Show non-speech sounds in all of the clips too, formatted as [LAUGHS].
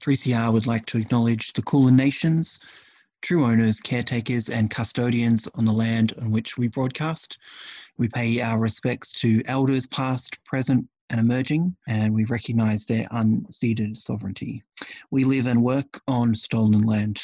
3CR would like to acknowledge the Kulin Nations, true owners, caretakers, and custodians on the land on which we broadcast. We pay our respects to elders past, present, and emerging, and we recognise their unceded sovereignty. We live and work on stolen land.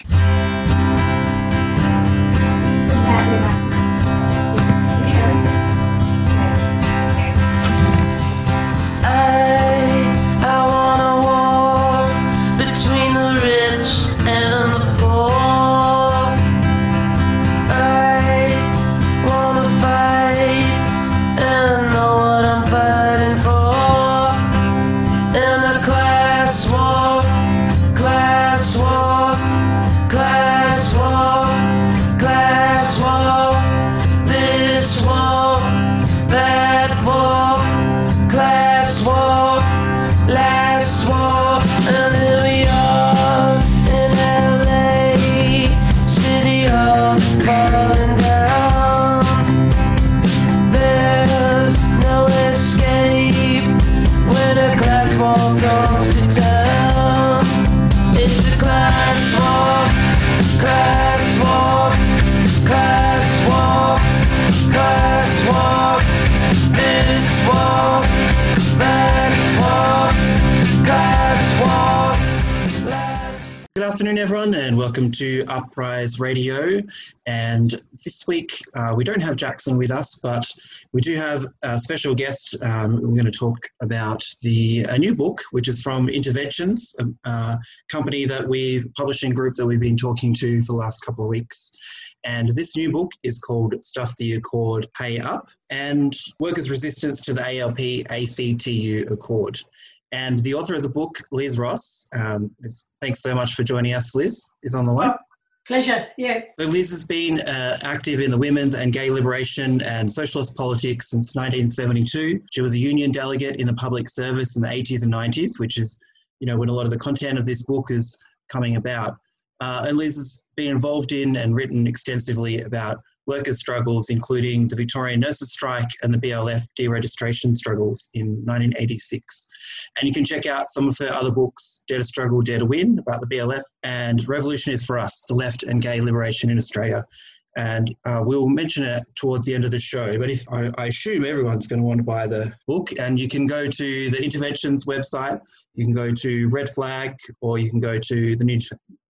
Welcome to Uprise Radio. And this week, uh, we don't have Jackson with us, but we do have a special guest. Um, we're going to talk about the a new book, which is from Interventions, a, a company that we've publishing group that we've been talking to for the last couple of weeks. And this new book is called Stuff the Accord Pay Up and Workers' Resistance to the ALP ACTU Accord. And the author of the book, Liz Ross, um, thanks so much for joining us, Liz, is on the line. Pleasure, yeah. So Liz has been uh, active in the women's and gay liberation and socialist politics since 1972. She was a union delegate in the public service in the 80s and 90s, which is, you know, when a lot of the content of this book is coming about. Uh, and Liz has been involved in and written extensively about workers' struggles, including the Victorian nurses' strike and the BLF deregistration struggles in 1986. And you can check out some of her other books, Dare to Struggle, Dare to Win, about the BLF, and Revolution is for Us, the left and gay liberation in Australia. And uh, we'll mention it towards the end of the show. But if I, I assume everyone's going to want to buy the book, and you can go to the Interventions website, you can go to Red Flag, or you can go to the New,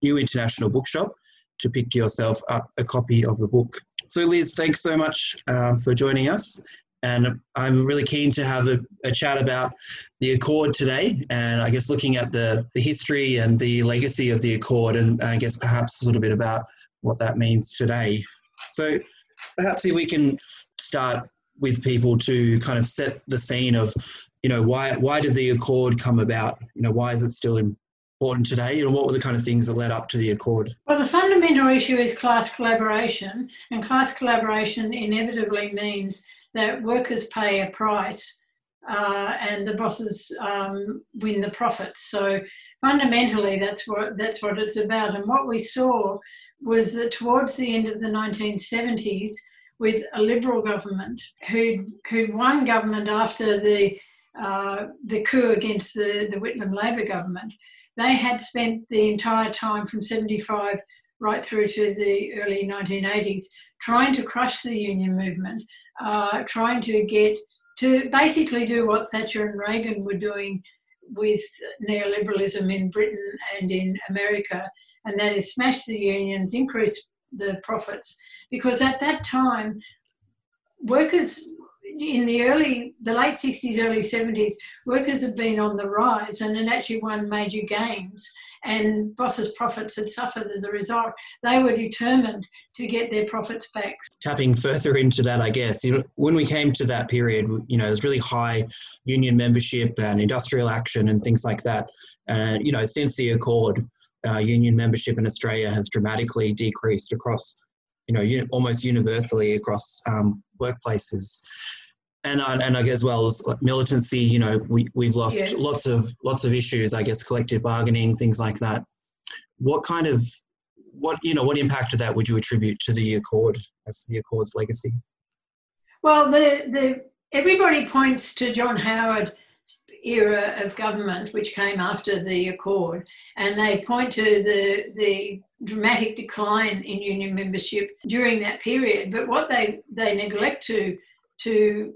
New International Bookshop to pick yourself up a copy of the book. So, Liz, thanks so much uh, for joining us. And I'm really keen to have a, a, chat about the Accord today, and I guess looking at the, the history and the legacy of the Accord, and I guess perhaps a little bit about what that means today. So, perhaps if we can start with people to kind of set the scene of, you know, why why did the Accord come about? You know, why is it still in, important today? You know, what were the kind of things that led up to the Accord? Well, the fundamental issue is class collaboration, and class collaboration inevitably means that workers pay a price uh, and the bosses um, win the profits. So fundamentally, that's what that's what it's about. And what we saw was that towards the end of the 1970s, with a Liberal government who'd, who'd won government after the uh, the coup against the, the Whitlam Labor government, they had spent the entire time from 75 right through to the early 1980s trying to crush the union movement, uh, trying to get to basically do what Thatcher and Reagan were doing with neoliberalism in Britain and in America, and that is smash the unions, increase the profits, because at that time, workers in the early, the late 60s, early 70s, workers had been on the rise and had actually won major gains, and bosses' profits had suffered as a result. They were determined to get their profits back. Tapping further into that, I guess, when we came to that period, you know, there's really high union membership and industrial action and things like that. And, uh, you know, since the Accord, uh, union membership in Australia has dramatically decreased across you know, almost universally across um, workplaces and I, and I guess as well as militancy, you know, we we've lost yeah. lots of lots of issues. I guess collective bargaining, things like that. What kind of what you know what impact of that would you attribute to the Accord as the Accord's legacy? Well, the the everybody points to John Howard's era of government which came after the Accord, and they point to the, the dramatic decline in union membership during that period. But what they, they neglect to, to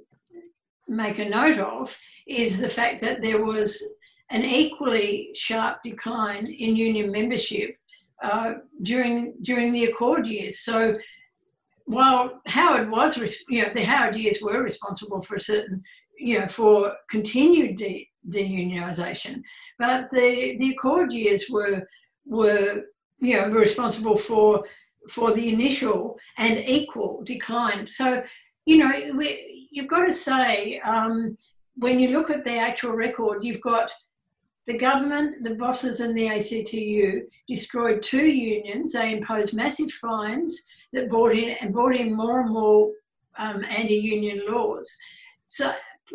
make a note of is the fact that there was an equally sharp decline in union membership uh, during during the Accord years. So while Howard was, you know, the Howard years were responsible for a certain, you know, for continued de- deunionisation, but the the Accord years were were you know responsible for for the initial and equal decline. So you know we, you've got to say um, when you look at the actual record, you've got the government, the bosses, and the ACTU destroyed two unions. They imposed massive fines that brought in and brought in more and more um, anti-union laws. So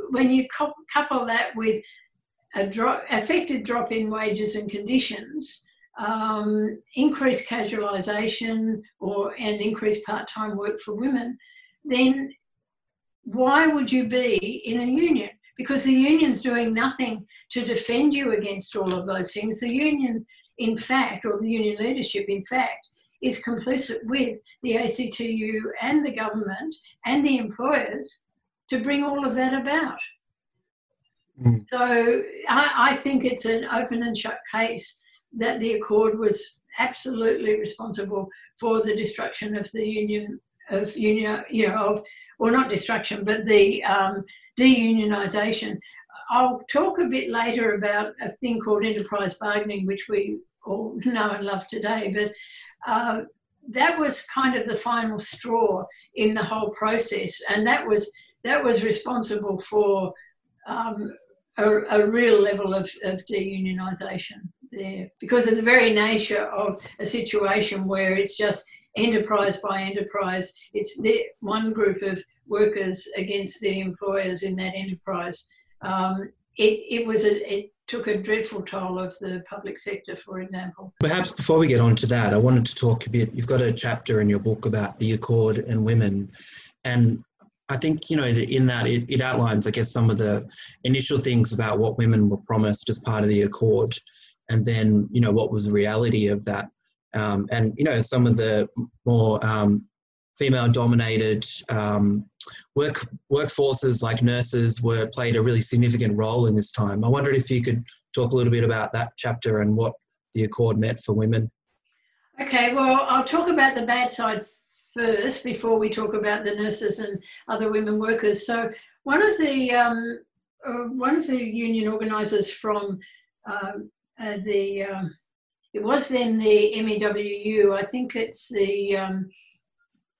when you couple that with a drop, affected drop in wages and conditions, um, increased casualisation or and increased part-time work for women, then why would you be in a union? because the union's doing nothing to defend you against all of those things. The union, in fact, or the union leadership, in fact, is complicit with the ACTU and the government and the employers to bring all of that about. Mm. So I, I think it's an open and shut case that the Accord was absolutely responsible for the destruction of the union of union, you know, of or not destruction, but the um, deunionisation. I'll talk a bit later about a thing called enterprise bargaining, which we all know and love today, but uh, that was kind of the final straw in the whole process, and that was that was responsible for um, a, a, real level of, of deunionisation there because of the very nature of a situation where it's just enterprise by enterprise. It's the one group of workers against the employers in that enterprise. Um, it, it was a, it took a dreadful toll of the public sector, for example. Perhaps before we get on to that, I wanted to talk a bit. You've got a chapter in your book about the Accord and women, and I think you know in that it, it outlines, I guess, some of the initial things about what women were promised as part of the Accord, and then you know what was the reality of that um, and you know some of the more um, female-dominated um, work workforces like nurses were played a really significant role in this time. I wondered if you could talk a little bit about that chapter and what the Accord meant for women. Okay, well, I'll talk about the bad side first before we talk about the nurses and other women workers. So one of the um, uh, one of the union organisers from um, uh, the um, it was then the MEWU. I think it's the, um,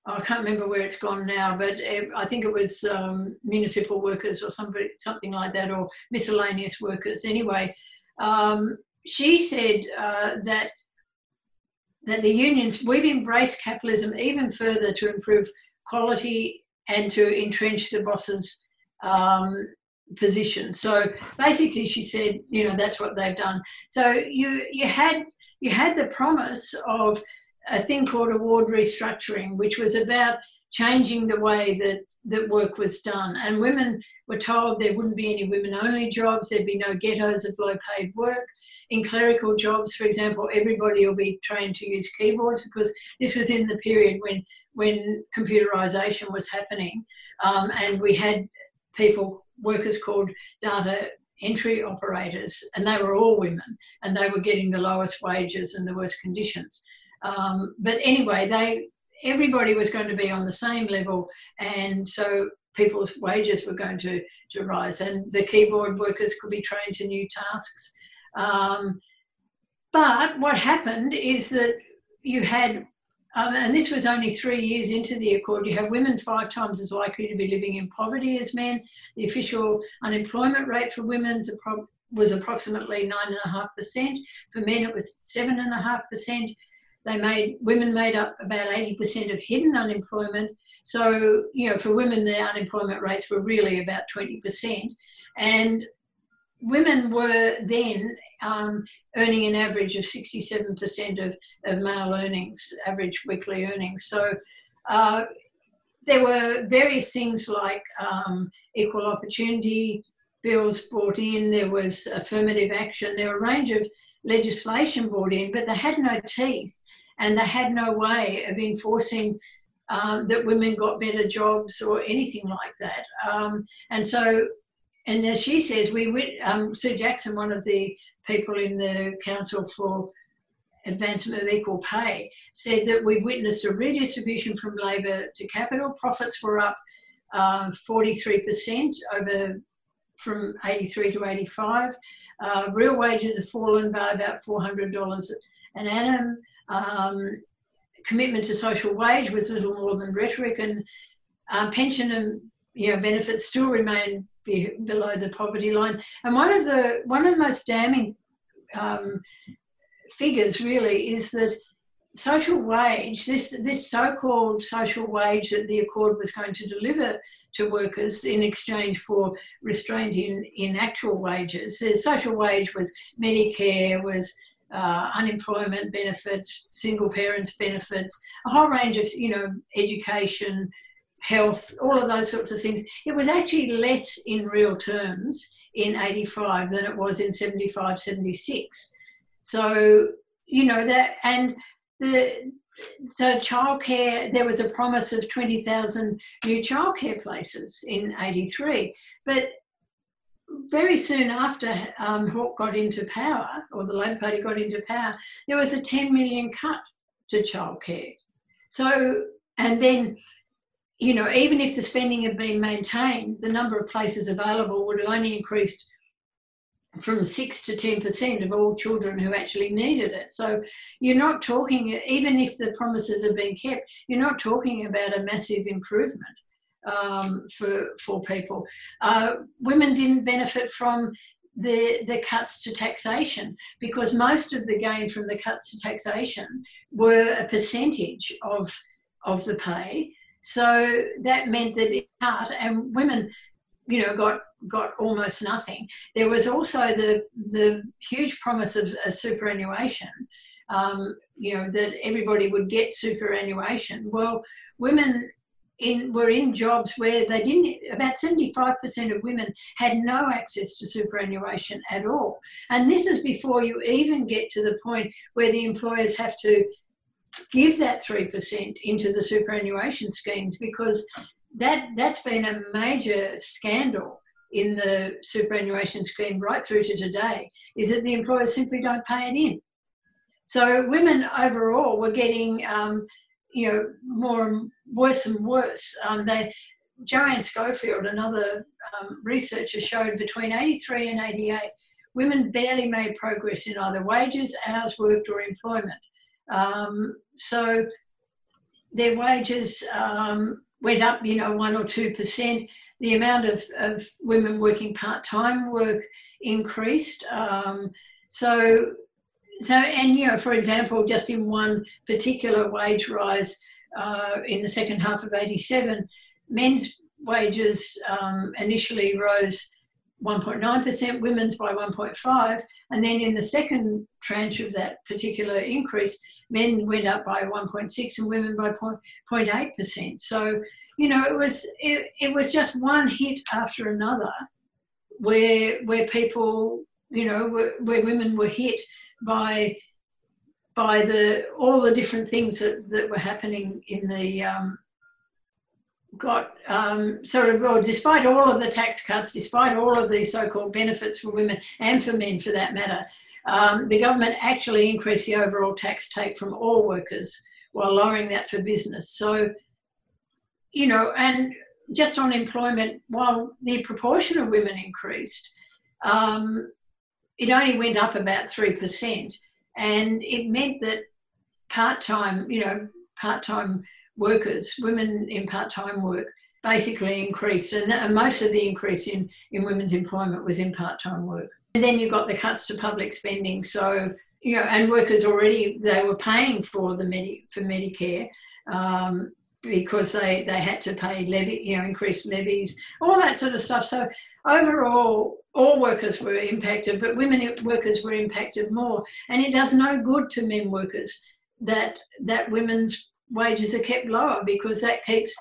I can't remember where it's gone now, but it, I think it was um, municipal workers or somebody, something like that, or miscellaneous workers. Anyway, um, she said uh, that that the unions we've embraced capitalism even further to improve quality and to entrench the bosses um, position. So basically, she said, you know, that's what they've done. So you you had you had the promise of a thing called award restructuring, which was about changing the way that, that work was done. And women were told there wouldn't be any women only jobs, there'd be no ghettos of low paid work. In clerical jobs, for example, everybody will be trained to use keyboards because this was in the period when, when computerization was happening. Um, and we had people, workers called data entry operators, and they were all women, and they were getting the lowest wages and the worst conditions. Um, but anyway, they everybody was going to be on the same level, and so people's wages were going to, to rise, and the keyboard workers could be trained to new tasks. Um, but what happened is that you had um, and this was only three years into the Accord. You have women five times as likely to be living in poverty as men. The official unemployment rate for women was approximately 9.5%. For men, it was 7.5%. They made women made up about 80% of hidden unemployment. So, you know, for women, the unemployment rates were really about 20%. And women were then um, earning an average of 67% of, of male earnings, average weekly earnings. So uh, there were various things like um, equal opportunity bills brought in, there was affirmative action, there were a range of legislation brought in, but they had no teeth and they had no way of enforcing um, that women got better jobs or anything like that. Um, and so, and as she says, we um, Sue Jackson, one of the people in the Council for Advancement of Equal Pay, said that we've witnessed a redistribution from labour to capital. Profits were up um, 43% over from 83 to 85. Uh, real wages have fallen by about $400 an annum. Um, commitment to social wage was little more than rhetoric, and uh, pension and you know benefits still remain be below the poverty line. And one of the one of the most damning um, figures really is that social wage, this, this so-called social wage that the Accord was going to deliver to workers in exchange for restraint in, in actual wages. The social wage was Medicare, was uh, unemployment benefits, single parents benefits, a whole range of, you know, education, health, all of those sorts of things. It was actually less in real terms in 85 than it was in 75, 76. So, you know, that, and the, so childcare, there was a promise of 20,000 new childcare places in 83. But very soon after um, Hawke got into power, or the Labor Party got into power, there was a 10 million cut to childcare. So, and then, you know, even if the spending had been maintained, the number of places available would have only increased from 6 to 10% of all children who actually needed it. So you're not talking, even if the promises have been kept, you're not talking about a massive improvement um, for, for people. Uh, women didn't benefit from the, the cuts to taxation because most of the gain from the cuts to taxation were a percentage of, of the pay. So that meant that it cut, and women, you know, got got almost nothing. There was also the the huge promise of, of superannuation, um, you know, that everybody would get superannuation. Well, women in were in jobs where they didn't about 75% of women had no access to superannuation at all and this is before you even get to the point where the employers have to give that 3% into the superannuation schemes because that that's been a major scandal in the superannuation scheme right through to today is that the employers simply don't pay it in. So women overall were getting, um, you know, more and worse and worse. Um, they, Joanne Schofield, another um, researcher, showed between 83 and 88, women barely made progress in either wages, hours worked, or employment. Um, so their wages um, went up, you know, one or two percent the amount of, of women working part-time work increased. Um, so, so, and you know, for example, just in one particular wage rise uh, in the second half of 87, men's wages um, initially rose 1.9%, women's by 1.5, and then in the second tranche of that particular increase, men went up by 1.6 and women by 0.8%. So you know, it was it, it was just one hit after another, where where people, you know, where, where women were hit by by the all the different things that, that were happening in the um, got um, sort of well, despite all of the tax cuts, despite all of these so-called benefits for women and for men for that matter, um, the government actually increased the overall tax take from all workers while lowering that for business. So you know, and just on employment, while the proportion of women increased, um, it only went up about 3%. And it meant that part time, you know, part time workers, women in part time work, basically increased. And, and most of the increase in, in women's employment was in part time work. And then you got the cuts to public spending. So, you know, and workers already, they were paying for the Medi- for Medicare. Um, because they, they had to pay levy, you know, increased levies, all that sort of stuff. So overall, all workers were impacted, but women workers were impacted more. And it does no good to men workers that that women's wages are kept lower because that keeps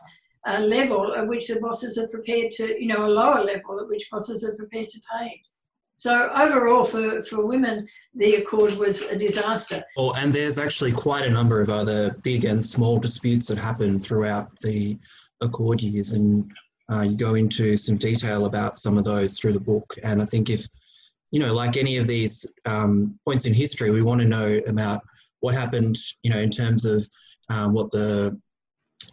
a level at which the bosses are prepared to, you know, a lower level at which bosses are prepared to pay. So overall, for, for women, the accord was a disaster. Oh, and there's actually quite a number of other big and small disputes that happen throughout the accord years, and uh, you go into some detail about some of those through the book. And I think if you know, like any of these um, points in history, we want to know about what happened, you know, in terms of um, what the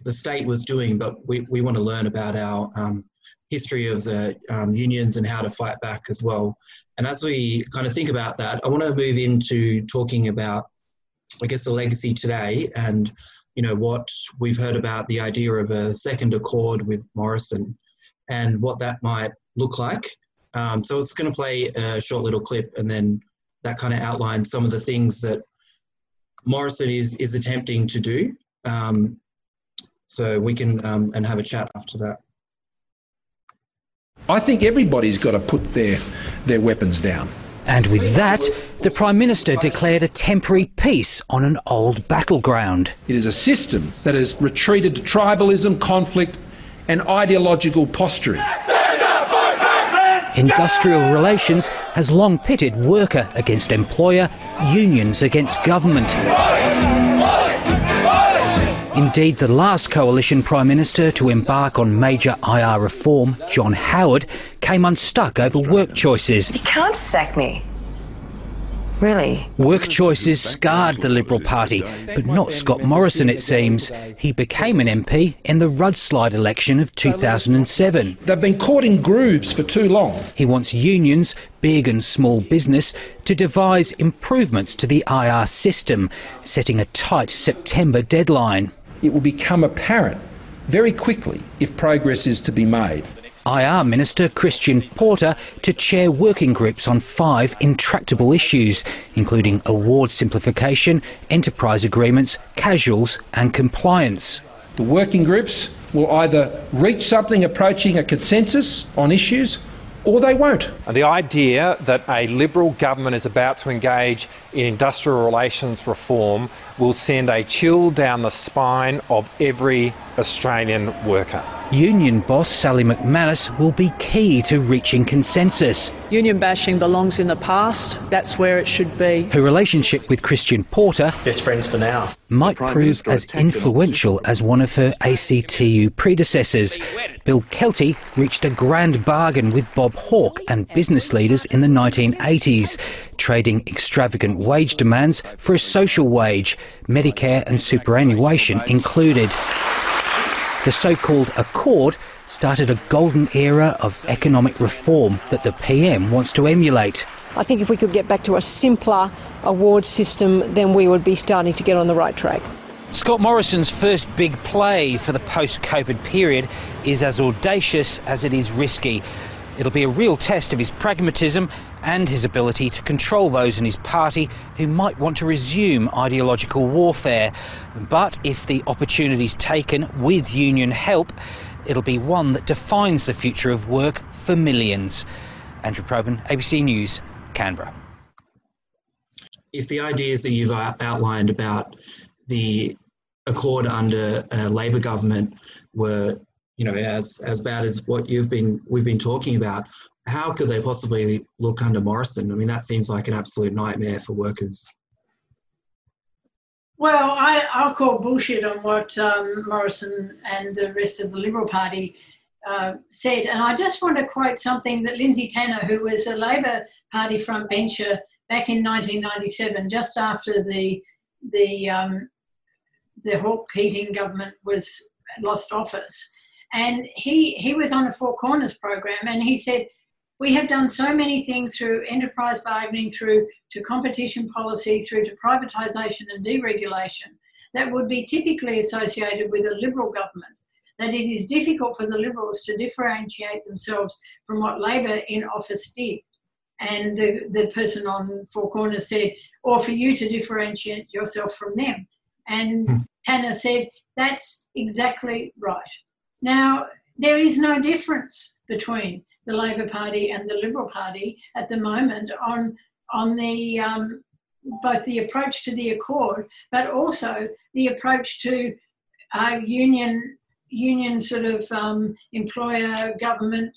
the state was doing, but we, we want to learn about our um, history of the um, unions and how to fight back as well. And as we kind of think about that, I want to move into talking about, I guess, the legacy today and, you know, what we've heard about the idea of a second accord with Morrison and what that might look like. Um, so it's going to play a short little clip and then that kind of outlines some of the things that Morrison is, is attempting to do. Um, so we can um, and have a chat after that. I think everybody's got to put their, their weapons down. And with that, the Prime Minister declared a temporary peace on an old battleground. It is a system that has retreated to tribalism, conflict, and ideological posturing. Industrial relations has long pitted worker against employer, unions against government. Indeed, the last coalition Prime Minister to embark on major IR reform, John Howard, came unstuck over work choices. You can't sack me. Really? Work choices scarred the Liberal Party, but not Scott Morrison, it seems. He became an MP in the Ruddslide election of 2007. They've been caught in grooves for too long. He wants unions, big and small business, to devise improvements to the IR system, setting a tight September deadline. It will become apparent very quickly if progress is to be made. IR Minister Christian Porter to chair working groups on five intractable issues, including award simplification, enterprise agreements, casuals, and compliance. The working groups will either reach something approaching a consensus on issues or they won't. And the idea that a Liberal government is about to engage in industrial relations reform will send a chill down the spine of every Australian worker. Union boss Sally McManus will be key to reaching consensus. Union bashing belongs in the past. That's where it should be. Her relationship with Christian Porter, best friends for now, might prove as influential as one of her ACTU predecessors. Bill Kelty reached a grand bargain with Bob Hawke and business leaders in the 1980s, trading extravagant wage demands for a social wage, Medicare and superannuation included. The so called Accord started a golden era of economic reform that the PM wants to emulate. I think if we could get back to a simpler award system, then we would be starting to get on the right track. Scott Morrison's first big play for the post COVID period is as audacious as it is risky. It'll be a real test of his pragmatism and his ability to control those in his party who might want to resume ideological warfare. But if the opportunity's taken with union help, it'll be one that defines the future of work for millions. Andrew Probyn, ABC News, Canberra. If the ideas that you've uh, outlined about the accord under a Labor government were you know, as as bad as what you've been we've been talking about, how could they possibly look under Morrison? I mean, that seems like an absolute nightmare for workers. Well, I, I'll call bullshit on what um, Morrison and the rest of the Liberal Party uh, said. And I just want to quote something that Lindsay Tanner, who was a Labor Party frontbencher back in 1997, just after the the um, the Hawke Keating government was lost office, and he, he was on a Four Corners program and he said, we have done so many things through enterprise bargaining, through to competition policy, through to privatisation and deregulation that would be typically associated with a Liberal government. That it is difficult for the Liberals to differentiate themselves from what Labor in office did. And the, the person on Four Corners said, or for you to differentiate yourself from them. And hmm. Tanner said, that's exactly right. Now, there is no difference between the Labor Party and the Liberal Party at the moment on, on the, um, both the approach to the Accord, but also the approach to uh, union, union sort of um, employer government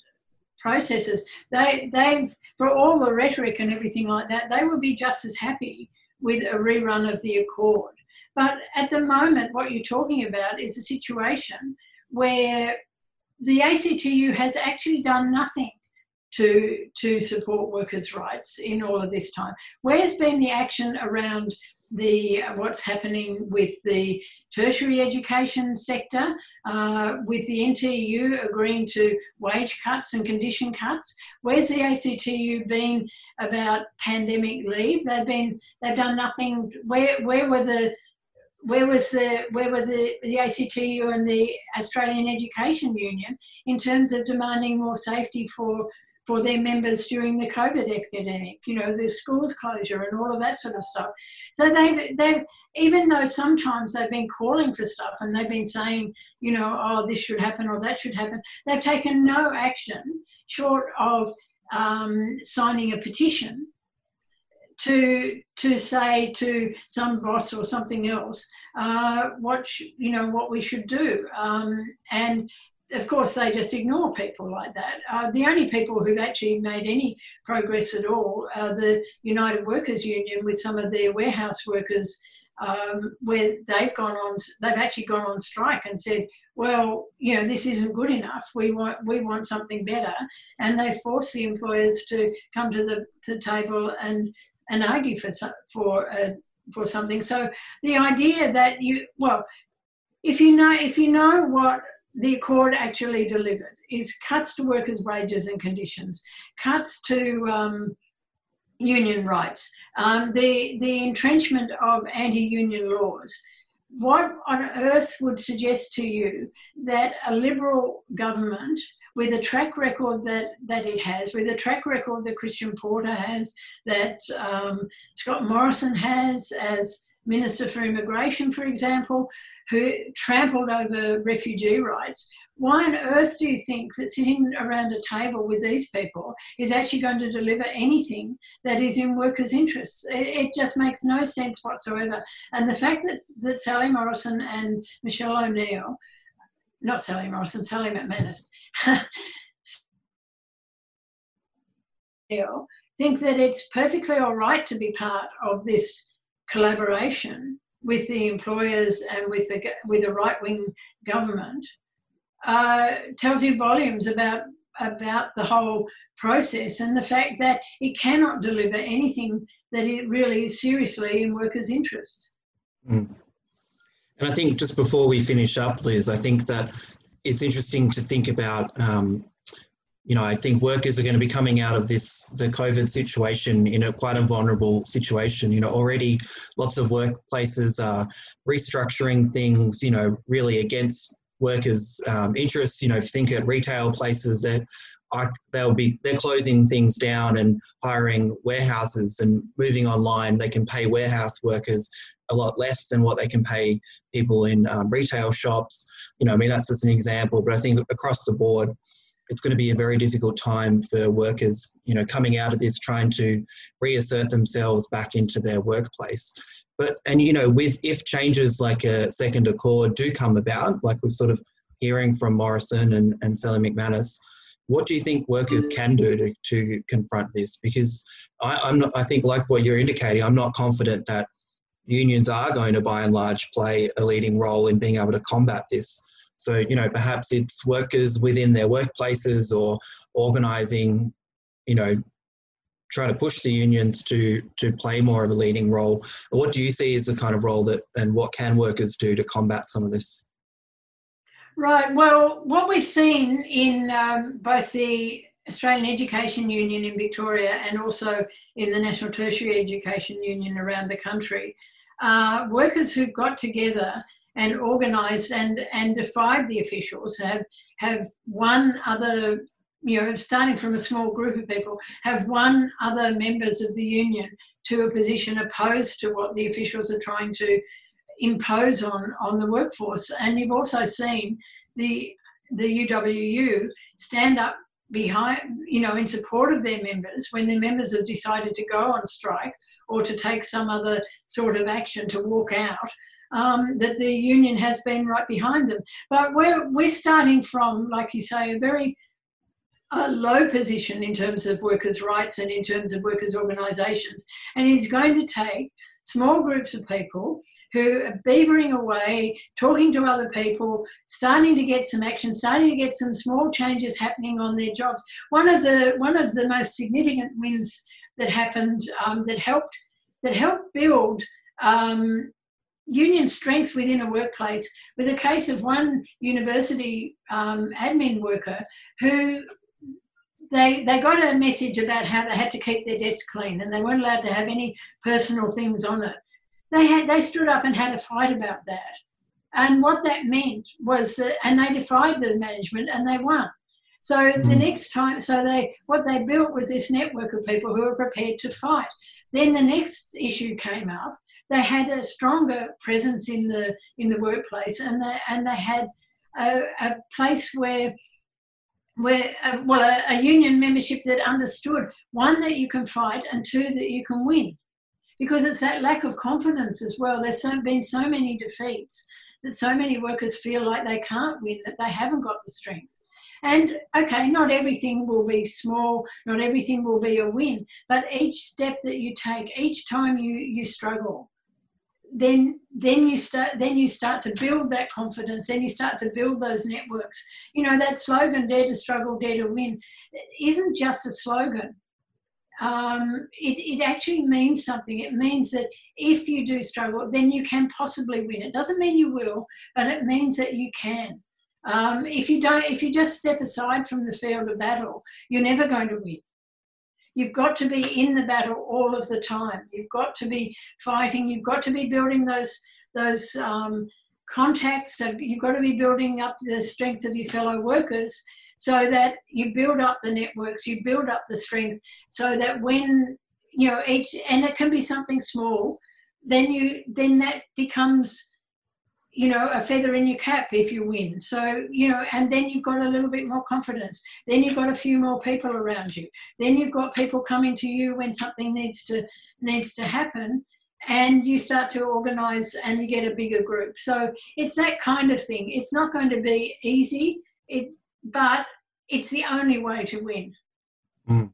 processes. They they for all the rhetoric and everything like that, they would be just as happy with a rerun of the Accord. But at the moment, what you're talking about is a situation where the ACTU has actually done nothing to, to support workers' rights in all of this time. Where's been the action around the what's happening with the tertiary education sector, uh, with the NTEU agreeing to wage cuts and condition cuts. Where's the ACTU been about pandemic leave? They've been they've done nothing. Where where were the where was the where were the, the ACTU and the Australian Education Union in terms of demanding more safety for for their members during the COVID epidemic, you know, the schools closure and all of that sort of stuff. So they've, they've, even though sometimes they've been calling for stuff and they've been saying, you know, oh, this should happen or that should happen, they've taken no action short of um, signing a petition to to say to some boss or something else uh, what sh- you know what we should do um, and of course, they just ignore people like that. Uh, the only people who've actually made any progress at all are the United Workers Union with some of their warehouse workers, um, where they've gone on, they've actually gone on strike and said, well, you know, this isn't good enough. We want, we want something better, and they force the employers to come to the, to table and and argue for for uh, for something. So the idea that you, well, if you know if you know what the Accord actually delivered is cuts to workers' wages and conditions, cuts to um, union rights, um, the, the entrenchment of anti union laws. What on earth would suggest to you that a Liberal government, with a track record that, that it has, with a track record that Christian Porter has, that um, Scott Morrison has as Minister for Immigration, for example, who trampled over refugee rights. Why on earth do you think that sitting around a table with these people is actually going to deliver anything that is in workers' interests? It, it just makes no sense whatsoever. And the fact that, that Sally Morrison and Michelle O'Neill, not Sally Morrison, Sally McManus, [LAUGHS] think that it's perfectly all right to be part of this collaboration with the employers and with the with the right wing government uh, tells you volumes about about the whole process and the fact that it cannot deliver anything that it really is seriously in workers' interests. Mm. And I think just before we finish up, Liz, I think that it's interesting to think about um, you know, I think workers are going to be coming out of this, the COVID situation in a quite a vulnerable situation. You know, already lots of workplaces are restructuring things, you know, really against workers' um, interests. You know, think at retail places that they'll be they're closing things down and hiring warehouses and moving online. They can pay warehouse workers a lot less than what they can pay people in um, retail shops. You know, I mean that's just an example, but I think across the board it's going to be a very difficult time for workers, you know, coming out of this, trying to reassert themselves back into their workplace. But, and, you know, with if changes like a second accord do come about, like we're sort of hearing from Morrison and, and Sally McManus, what do you think workers can do to, to confront this? Because I, I'm not, I think, like what you're indicating, I'm not confident that unions are going to, by and large, play a leading role in being able to combat this. So, you know, perhaps it's workers within their workplaces or organising, you know, trying to push the unions to to play more of a leading role. What do you see as the kind of role that, and what can workers do to combat some of this? Right. Well, what we've seen in um, both the Australian Education Union in Victoria and also in the National Tertiary Education Union around the country, uh, workers who've got together and organised and, and defied the officials, have, have one other, you know, starting from a small group of people, have won other members of the union to a position opposed to what the officials are trying to impose on, on the workforce. And you've also seen the, the UWU stand up behind, you know, in support of their members when their members have decided to go on strike or to take some other sort of action to walk out. Um, that the union has been right behind them. But we're, we're starting from, like you say, a very a low position in terms of workers' rights and in terms of workers' organisations. And it's going to take small groups of people who are beavering away, talking to other people, starting to get some action, starting to get some small changes happening on their jobs. One of the one of the most significant wins that happened um, that helped that helped build um, union strength within a workplace was a case of one university um, admin worker who they they got a message about how they had to keep their desk clean and they weren't allowed to have any personal things on it. They had they stood up and had a fight about that. And what that meant was that, and they defied the management and they won. So mm. the next time, so they what they built was this network of people who were prepared to fight. Then the next issue came up. They had a stronger presence in the in the workplace, and they and they had a, a place where where uh, well a, a, union membership that understood one that you can fight and two that you can win because it's that lack of confidence as well there's so, been so many defeats that so many workers feel like they can't win that they haven't got the strength and okay not everything will be small not everything will be a win but each step that you take each time you you struggle then then you start then you start to build that confidence then you start to build those networks. You know that slogan dare to struggle dare to win isn't just a slogan. Um, it, it actually means something. It means that if you do struggle then you can possibly win. It doesn't mean you will but it means that you can um, if you don't if you just step aside from the field of battle you're never going to win You've got to be in the battle all of the time. You've got to be fighting. You've got to be building those those um, contacts. And you've got to be building up the strength of your fellow workers so that you build up the networks. You build up the strength so that when you know each and it can be something small, then you then that becomes you know, a feather in your cap if you win. So, you know, and then you've got a little bit more confidence. Then you've got a few more people around you. Then you've got people coming to you when something needs to needs to happen and you start to organize and you get a bigger group. So it's that kind of thing. It's not going to be easy, it but it's the only way to win. Mm.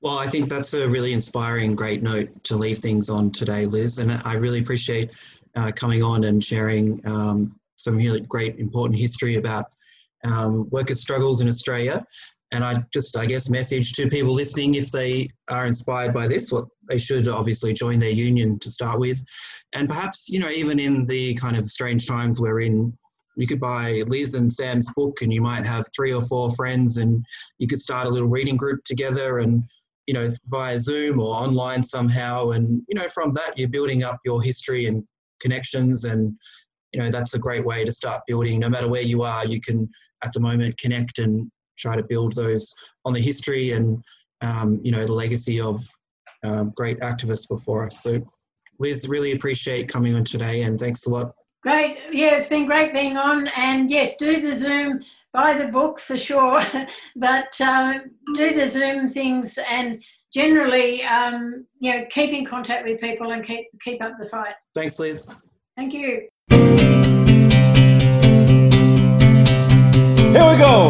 Well, I think that's a really inspiring, great note to leave things on today, Liz. And I really appreciate uh, coming on and sharing um, some really great, important history about um, workers' struggles in Australia. And I just, I guess, message to people listening if they are inspired by this, what they should obviously join their union to start with. And perhaps, you know, even in the kind of strange times we're in, you could buy Liz and Sam's book and you might have three or four friends and you could start a little reading group together and you know via zoom or online somehow and you know from that you're building up your history and connections and you know that's a great way to start building. No matter where you are you can at the moment connect and try to build those on the history and um, you know the legacy of um, great activists before us. So liz really appreciate coming on today and thanks a lot. Great. Yeah it's been great being on. And yes do the zoom buy the book for sure [LAUGHS] but uh, do the zoom things and generally, um, you know, keep in contact with people and keep keep up the fight. Thanks, Liz. Thank you. Here we go.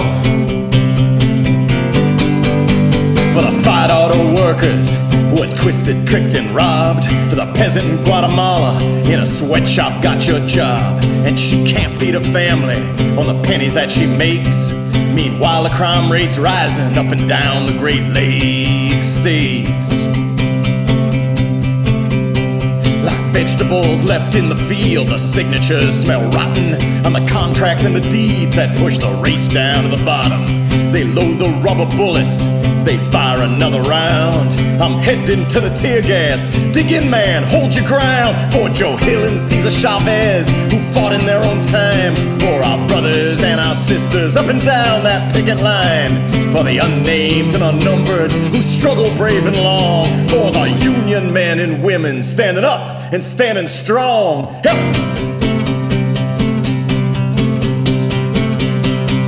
For the fight auto workers who are twisted, tricked, and robbed. To the peasant in Guatemala in a sweatshop got your job. And she can't feed her family on the pennies that she makes. Meanwhile, the crime rate's rising up and down the Great Lakes states. Like vegetables left in the field, the signatures smell rotten on the contracts and the deeds that push the race down to the bottom. As they load the rubber bullets they fire another round. I'm heading to the tear gas. Dig in, man, hold your ground. For Joe Hill and Cesar Chavez, who fought in their own time. For our brothers and our sisters up and down that picket line. For the unnamed and unnumbered who struggle brave and long. For the union men and women standing up and standing strong. Help!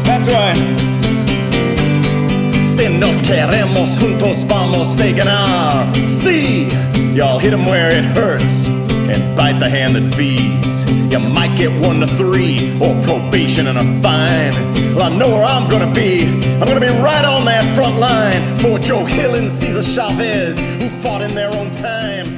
That's right. Si nos queremos juntos vamos a ganar. See, y'all hit 'em where it hurts and bite the hand that feeds. You might get one to three or probation and a fine. Well, I know where I'm gonna be. I'm gonna be right on that front line for Joe Hill and Cesar Chavez, who fought in their own time.